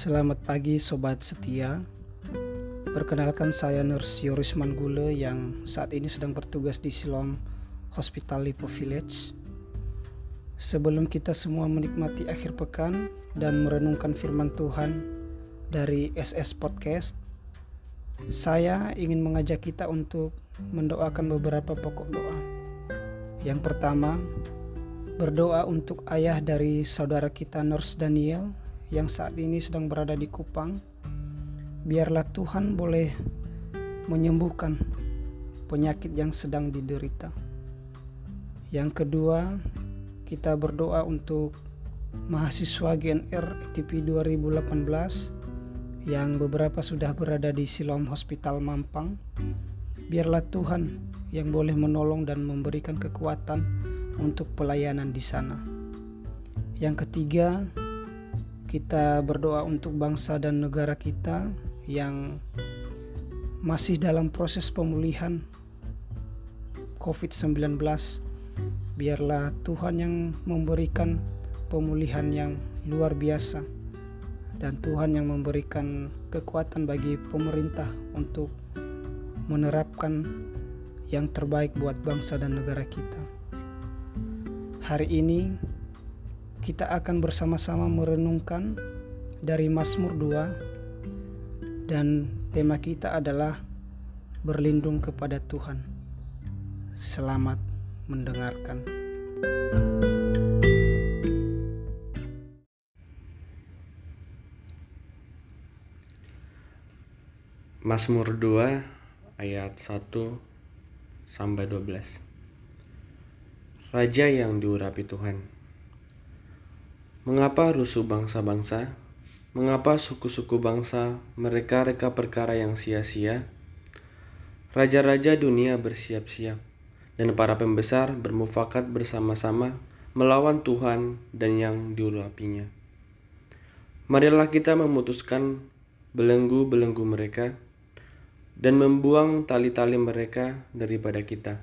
Selamat pagi sobat setia. Perkenalkan saya Nurse Yoris Manggule yang saat ini sedang bertugas di Silom Hospital Lipo Village. Sebelum kita semua menikmati akhir pekan dan merenungkan firman Tuhan dari SS Podcast, saya ingin mengajak kita untuk mendoakan beberapa pokok doa. Yang pertama, berdoa untuk ayah dari saudara kita Nurse Daniel yang saat ini sedang berada di Kupang, biarlah Tuhan boleh menyembuhkan penyakit yang sedang diderita. Yang kedua, kita berdoa untuk mahasiswa GNR ETP 2018 yang beberapa sudah berada di Silom Hospital Mampang. Biarlah Tuhan yang boleh menolong dan memberikan kekuatan untuk pelayanan di sana. Yang ketiga, kita berdoa untuk bangsa dan negara kita yang masih dalam proses pemulihan COVID-19. Biarlah Tuhan yang memberikan pemulihan yang luar biasa dan Tuhan yang memberikan kekuatan bagi pemerintah untuk menerapkan yang terbaik buat bangsa dan negara kita. Hari ini kita akan bersama-sama merenungkan dari Mazmur 2 dan tema kita adalah berlindung kepada Tuhan. Selamat mendengarkan. Mazmur 2 ayat 1 sampai 12 Raja yang diurapi Tuhan Mengapa rusuh bangsa-bangsa? Mengapa suku-suku bangsa mereka-reka perkara yang sia-sia? Raja-raja dunia bersiap-siap, dan para pembesar bermufakat bersama-sama melawan Tuhan dan yang diurapinya. Marilah kita memutuskan belenggu-belenggu mereka dan membuang tali-tali mereka daripada kita.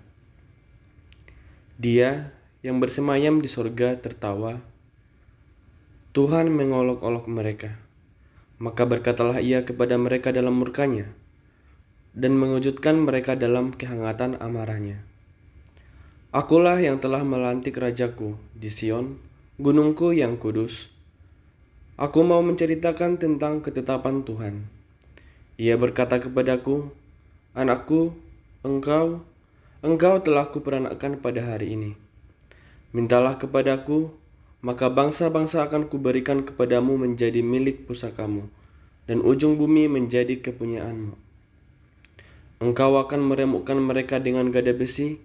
Dia yang bersemayam di sorga tertawa Tuhan mengolok-olok mereka. Maka berkatalah ia kepada mereka dalam murkanya, dan mengejutkan mereka dalam kehangatan amarahnya. Akulah yang telah melantik rajaku di Sion, gunungku yang kudus. Aku mau menceritakan tentang ketetapan Tuhan. Ia berkata kepadaku, Anakku, engkau, engkau telah kuperanakkan pada hari ini. Mintalah kepadaku, maka bangsa-bangsa akan kuberikan kepadamu menjadi milik pusakamu, dan ujung bumi menjadi kepunyaanmu. Engkau akan meremukkan mereka dengan gada besi,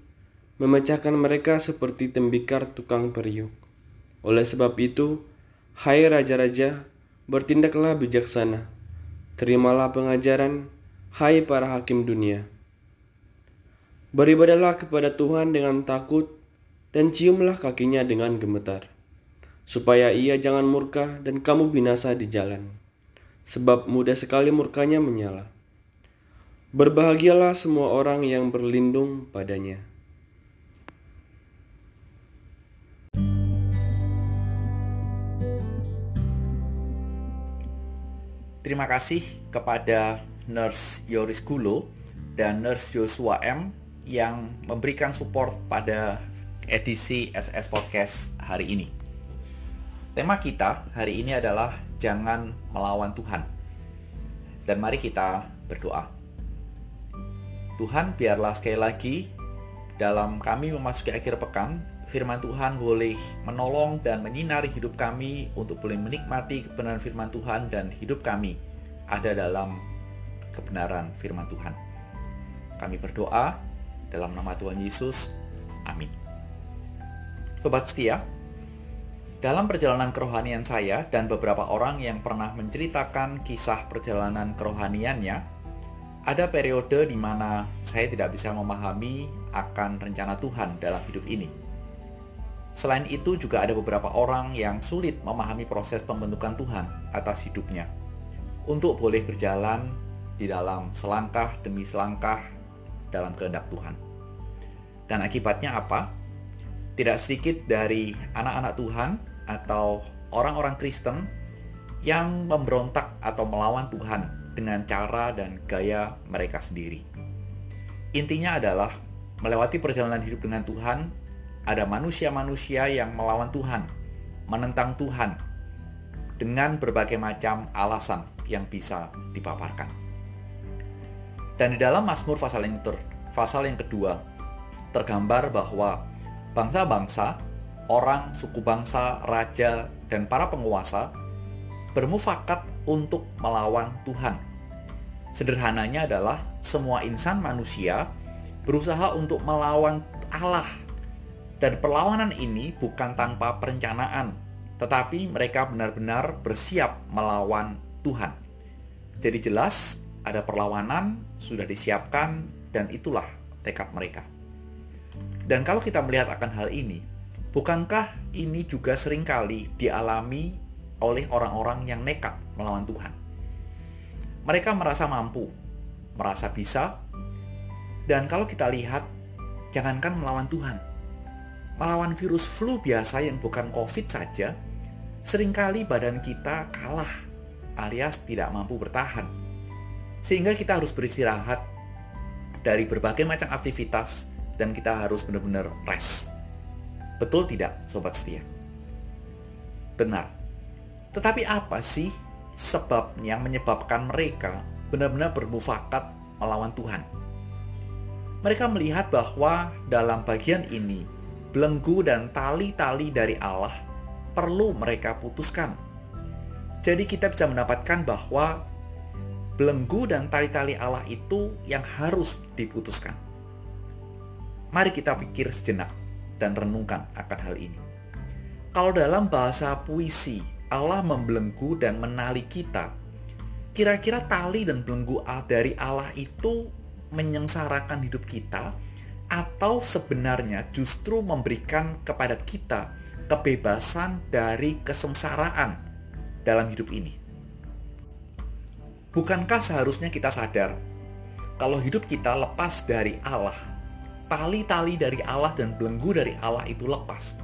memecahkan mereka seperti tembikar tukang periuk. Oleh sebab itu, hai raja-raja, bertindaklah bijaksana, terimalah pengajaran, hai para hakim dunia. Beribadalah kepada Tuhan dengan takut, dan ciumlah kakinya dengan gemetar supaya ia jangan murka dan kamu binasa di jalan, sebab mudah sekali murkanya menyala. Berbahagialah semua orang yang berlindung padanya. Terima kasih kepada Nurse Yoris Gulo dan Nurse Joshua M yang memberikan support pada edisi SS Podcast hari ini. Tema kita hari ini adalah jangan melawan Tuhan. Dan mari kita berdoa. Tuhan, biarlah sekali lagi dalam kami memasuki akhir pekan, firman Tuhan boleh menolong dan menyinari hidup kami untuk boleh menikmati kebenaran firman Tuhan dan hidup kami ada dalam kebenaran firman Tuhan. Kami berdoa dalam nama Tuhan Yesus. Amin. Sobat setia, dalam perjalanan kerohanian saya dan beberapa orang yang pernah menceritakan kisah perjalanan kerohaniannya, ada periode di mana saya tidak bisa memahami akan rencana Tuhan dalam hidup ini. Selain itu juga ada beberapa orang yang sulit memahami proses pembentukan Tuhan atas hidupnya untuk boleh berjalan di dalam selangkah demi selangkah dalam kehendak Tuhan. Dan akibatnya apa? Tidak sedikit dari anak-anak Tuhan atau orang-orang Kristen yang memberontak atau melawan Tuhan dengan cara dan gaya mereka sendiri. Intinya adalah melewati perjalanan hidup dengan Tuhan, ada manusia-manusia yang melawan Tuhan, menentang Tuhan dengan berbagai macam alasan yang bisa dipaparkan. Dan di dalam Mazmur pasal yang ter, pasal yang kedua tergambar bahwa bangsa-bangsa, orang, suku bangsa, raja, dan para penguasa bermufakat untuk melawan Tuhan. Sederhananya adalah semua insan manusia berusaha untuk melawan Allah. Dan perlawanan ini bukan tanpa perencanaan, tetapi mereka benar-benar bersiap melawan Tuhan. Jadi jelas ada perlawanan sudah disiapkan dan itulah tekad mereka. Dan kalau kita melihat akan hal ini, bukankah ini juga sering kali dialami oleh orang-orang yang nekat melawan Tuhan. Mereka merasa mampu, merasa bisa, dan kalau kita lihat, jangankan melawan Tuhan, melawan virus flu biasa yang bukan COVID saja, sering kali badan kita kalah alias tidak mampu bertahan. Sehingga kita harus beristirahat dari berbagai macam aktivitas dan kita harus benar-benar rest. Betul tidak, sobat setia? Benar. Tetapi apa sih sebab yang menyebabkan mereka benar-benar bermufakat melawan Tuhan? Mereka melihat bahwa dalam bagian ini, belenggu dan tali-tali dari Allah perlu mereka putuskan. Jadi kita bisa mendapatkan bahwa belenggu dan tali-tali Allah itu yang harus diputuskan. Mari kita pikir sejenak dan renungkan akan hal ini. Kalau dalam bahasa puisi Allah membelenggu dan menali kita, kira-kira tali dan belenggu dari Allah itu menyengsarakan hidup kita atau sebenarnya justru memberikan kepada kita kebebasan dari kesengsaraan dalam hidup ini. Bukankah seharusnya kita sadar kalau hidup kita lepas dari Allah, tali-tali dari Allah dan belenggu dari Allah itu lepas,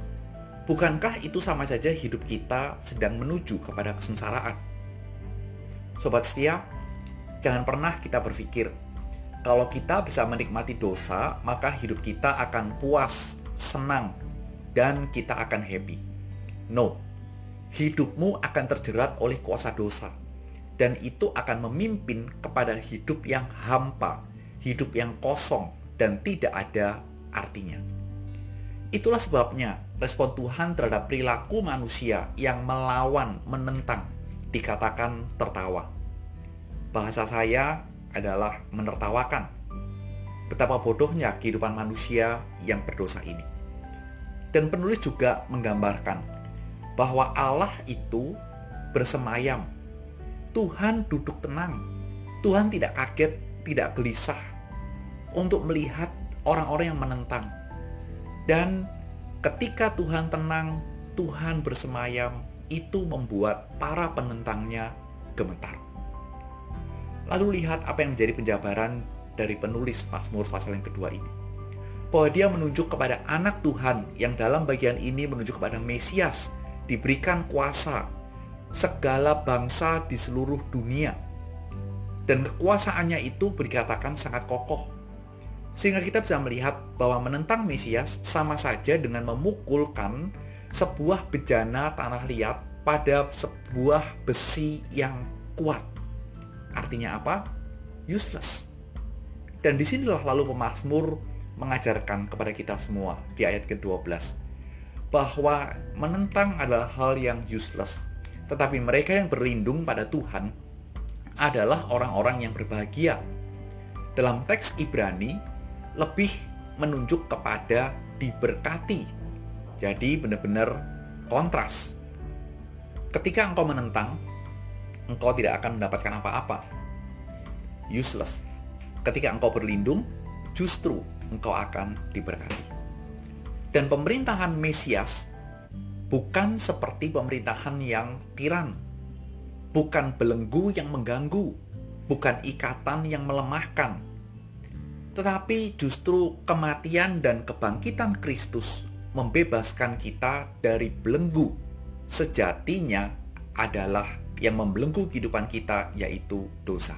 Bukankah itu sama saja hidup kita sedang menuju kepada kesengsaraan? Sobat setia, jangan pernah kita berpikir kalau kita bisa menikmati dosa, maka hidup kita akan puas, senang, dan kita akan happy. No, hidupmu akan terjerat oleh kuasa dosa, dan itu akan memimpin kepada hidup yang hampa, hidup yang kosong, dan tidak ada artinya. Itulah sebabnya respon Tuhan terhadap perilaku manusia yang melawan, menentang, dikatakan tertawa. Bahasa saya adalah menertawakan. Betapa bodohnya kehidupan manusia yang berdosa ini. Dan penulis juga menggambarkan bahwa Allah itu bersemayam. Tuhan duduk tenang. Tuhan tidak kaget, tidak gelisah untuk melihat orang-orang yang menentang dan ketika Tuhan tenang, Tuhan bersemayam, itu membuat para penentangnya gemetar. Lalu lihat apa yang menjadi penjabaran dari penulis Mazmur pasal yang kedua ini. Bahwa dia menunjuk kepada anak Tuhan yang dalam bagian ini menunjuk kepada Mesias, diberikan kuasa segala bangsa di seluruh dunia. Dan kekuasaannya itu dikatakan sangat kokoh sehingga kita bisa melihat bahwa menentang Mesias sama saja dengan memukulkan sebuah bejana tanah liat pada sebuah besi yang kuat. Artinya apa? Useless. Dan di sinilah lalu pemazmur mengajarkan kepada kita semua di ayat ke-12 bahwa menentang adalah hal yang useless. Tetapi mereka yang berlindung pada Tuhan adalah orang-orang yang berbahagia. Dalam teks Ibrani, lebih menunjuk kepada diberkati. Jadi benar-benar kontras. Ketika engkau menentang, engkau tidak akan mendapatkan apa-apa. Useless. Ketika engkau berlindung, justru engkau akan diberkati. Dan pemerintahan Mesias bukan seperti pemerintahan yang tiran, bukan belenggu yang mengganggu, bukan ikatan yang melemahkan, tetapi justru kematian dan kebangkitan Kristus membebaskan kita dari belenggu. Sejatinya adalah yang membelenggu kehidupan kita, yaitu dosa.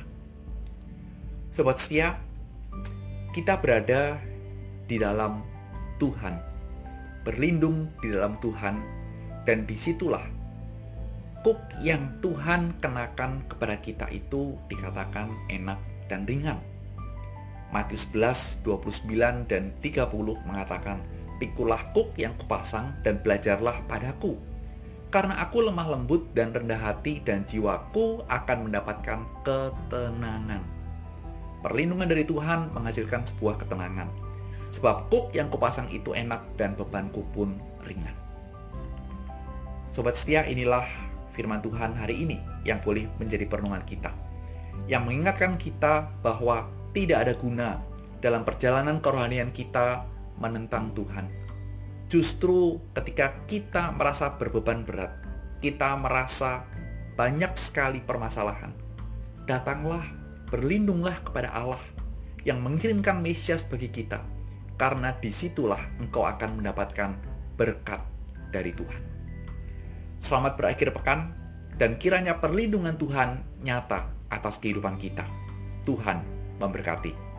Sobat setia, kita berada di dalam Tuhan, berlindung di dalam Tuhan, dan di situlah kuk yang Tuhan kenakan kepada kita itu dikatakan enak dan ringan. Matius 11, 29 dan 30 mengatakan, Pikulah kuk yang kupasang dan belajarlah padaku, karena aku lemah lembut dan rendah hati dan jiwaku akan mendapatkan ketenangan. Perlindungan dari Tuhan menghasilkan sebuah ketenangan. Sebab kuk yang kupasang itu enak dan bebanku pun ringan. Sobat setia, inilah firman Tuhan hari ini yang boleh menjadi perenungan kita. Yang mengingatkan kita bahwa tidak ada guna dalam perjalanan kerohanian kita menentang Tuhan. Justru ketika kita merasa berbeban berat, kita merasa banyak sekali permasalahan, datanglah, berlindunglah kepada Allah yang mengirimkan Mesias bagi kita, karena di situlah engkau akan mendapatkan berkat dari Tuhan. Selamat berakhir pekan, dan kiranya perlindungan Tuhan nyata atas kehidupan kita. Tuhan memberkati.